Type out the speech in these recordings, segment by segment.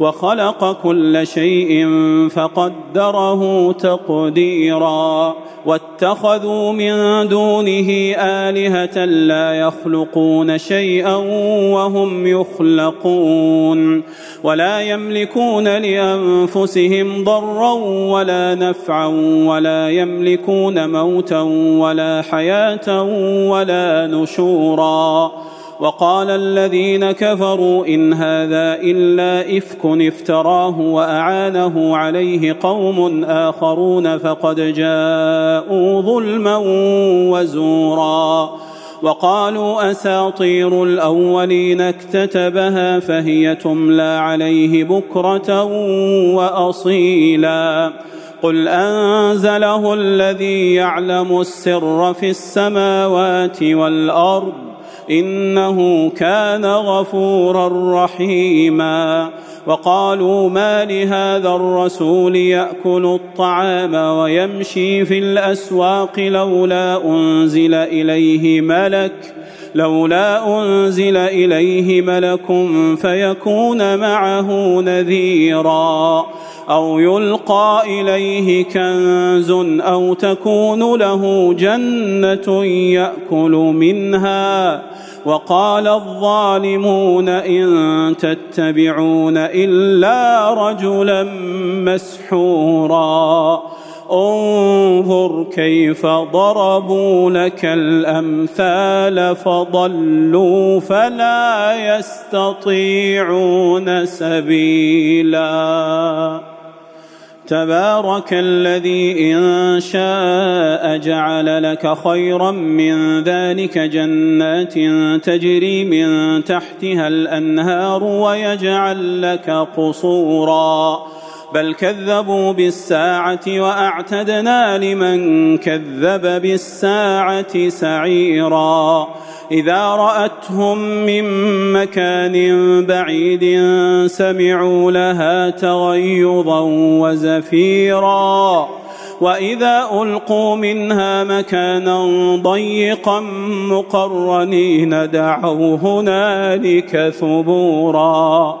وخلق كل شيء فقدره تقديرا واتخذوا من دونه آلهة لا يخلقون شيئا وهم يخلقون ولا يملكون لأنفسهم ضرا ولا نفعا ولا يملكون موتا ولا حياة ولا نشورا وقال الذين كفروا إن هذا إلا إفك افتراه وأعانه عليه قوم آخرون فقد جاءوا ظلما وزورا. وقالوا أساطير الأولين اكتتبها فهي تملى عليه بكرة وأصيلا. قل أنزله الذي يعلم السر في السماوات والأرض إنه كان غفورا رحيما. وقالوا ما لهذا الرسول يأكل الطعام ويمشي في الأسواق لولا أنزل إليه ملك لولا أنزل إليه ملك فيكون معه نذيرا أو يلقى إليه كنز أو تكون له جنة يأكل منها. وقال الظالمون إن تتبعون إلا رجلا مسحورا. انظر كيف ضربوا لك الأمثال فضلوا فلا يستطيعون سبيلا. تبارك الذي إن شاء جعل لك خيرا من ذلك جنات تجري من تحتها الأنهار ويجعل لك قصورا. بل كذبوا بالساعة واعتدنا لمن كذب بالساعة سعيرا. اذا راتهم من مكان بعيد سمعوا لها تغيظا وزفيرا. واذا القوا منها مكانا ضيقا مقرنين دعوا هنالك ثبورا.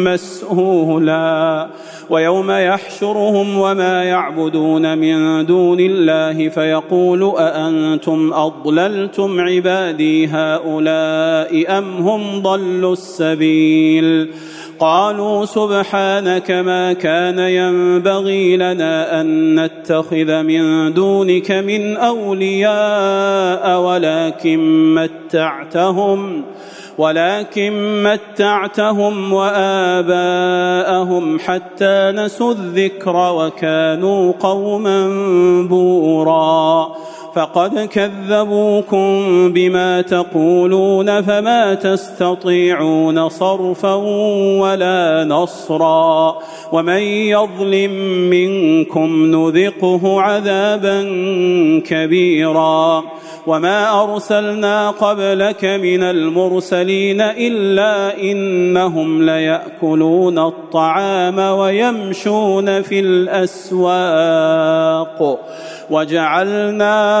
مسئولا ويوم يحشرهم وما يعبدون من دون الله فيقول أأنتم أضللتم عبادي هؤلاء أم هم ضلوا السبيل قالوا سبحانك ما كان ينبغي لنا أن نتخذ من دونك من أولياء ولكن متعتهم ولكن متعتهم وآباءهم حتى نسوا الذكر وكانوا قوما بورا. فقد كذبوكم بما تقولون فما تستطيعون صرفا ولا نصرا ومن يظلم منكم نذقه عذابا كبيرا وما أرسلنا قبلك من المرسلين إلا إنهم ليأكلون الطعام ويمشون في الأسواق وجعلنا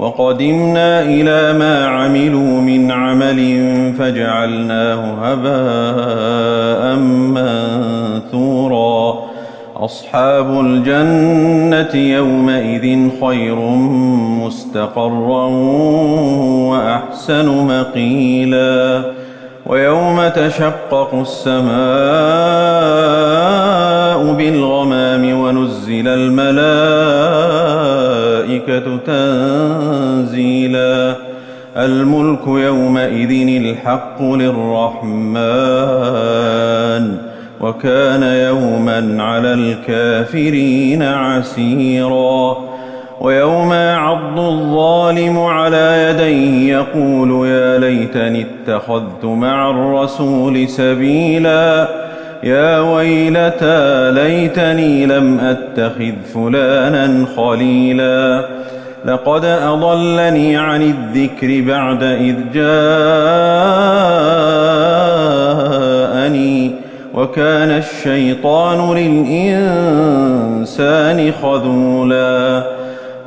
وقدمنا إلى ما عملوا من عمل فجعلناه هباء منثورا. أصحاب الجنة يومئذ خير مستقرا وأحسن مقيلا. ويوم تشقق السماء بالغمام ونزل الملائكة تنزيلا. الملك يومئذ الحق للرحمن وكان يوما على الكافرين عسيرا. ويوم يعض الظالم على يديه يقول يا ليتني اتخذت مع الرسول سبيلا. يا ويلتى ليتني لم أتخذ فلانا خليلا. لقد أضلني عن الذكر بعد إذ جاءني وكان الشيطان للإنسان خذولا.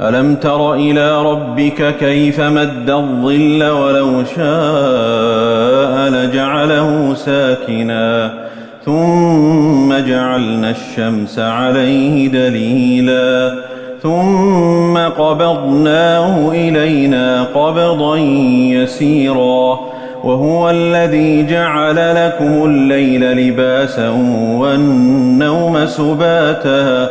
ألم تر إلى ربك كيف مد الظل ولو شاء لجعله ساكنا ثم جعلنا الشمس عليه دليلا ثم قبضناه إلينا قبضا يسيرا وهو الذي جعل لكم الليل لباسا والنوم سباتا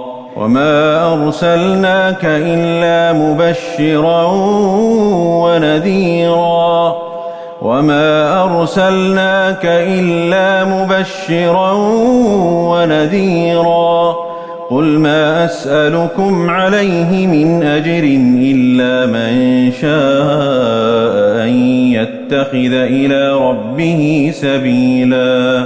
وما أرسلناك إلا مبشرا ونذيرا وما أرسلناك إلا مبشرا ونذيرا قل ما أسألكم عليه من أجر إلا من شاء أن يتخذ إلى ربه سبيلا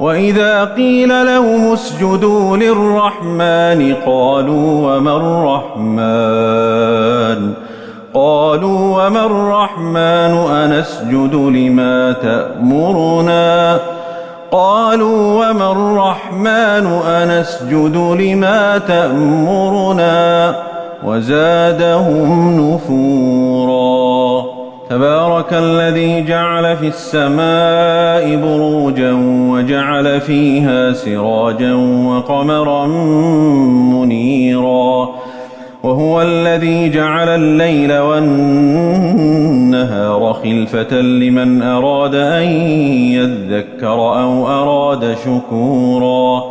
وإذا قيل لهم اسجدوا للرحمن قالوا وما الرحمن؟ قالوا وما الرحمن؟ أنسجد لما تأمرنا. قالوا وما الرحمن؟ أنسجد لما تأمرنا. وزادهم نفورا. تبارك الذي جعل في السماء بروجا وجعل فيها سراجا وقمرا منيرا وهو الذي جعل الليل والنهار خلفة لمن أراد أن يذكر أو أراد شكورا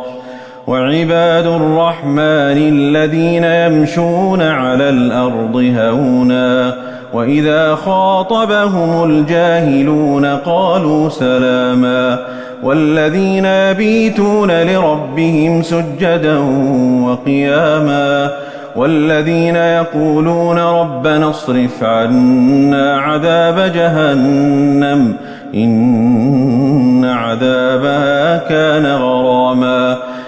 وعباد الرحمن الذين يمشون على الأرض هونا وإذا خاطبهم الجاهلون قالوا سلاما والذين يبيتون لربهم سجدا وقياما والذين يقولون ربنا اصرف عنا عذاب جهنم إن عذابها كان غراما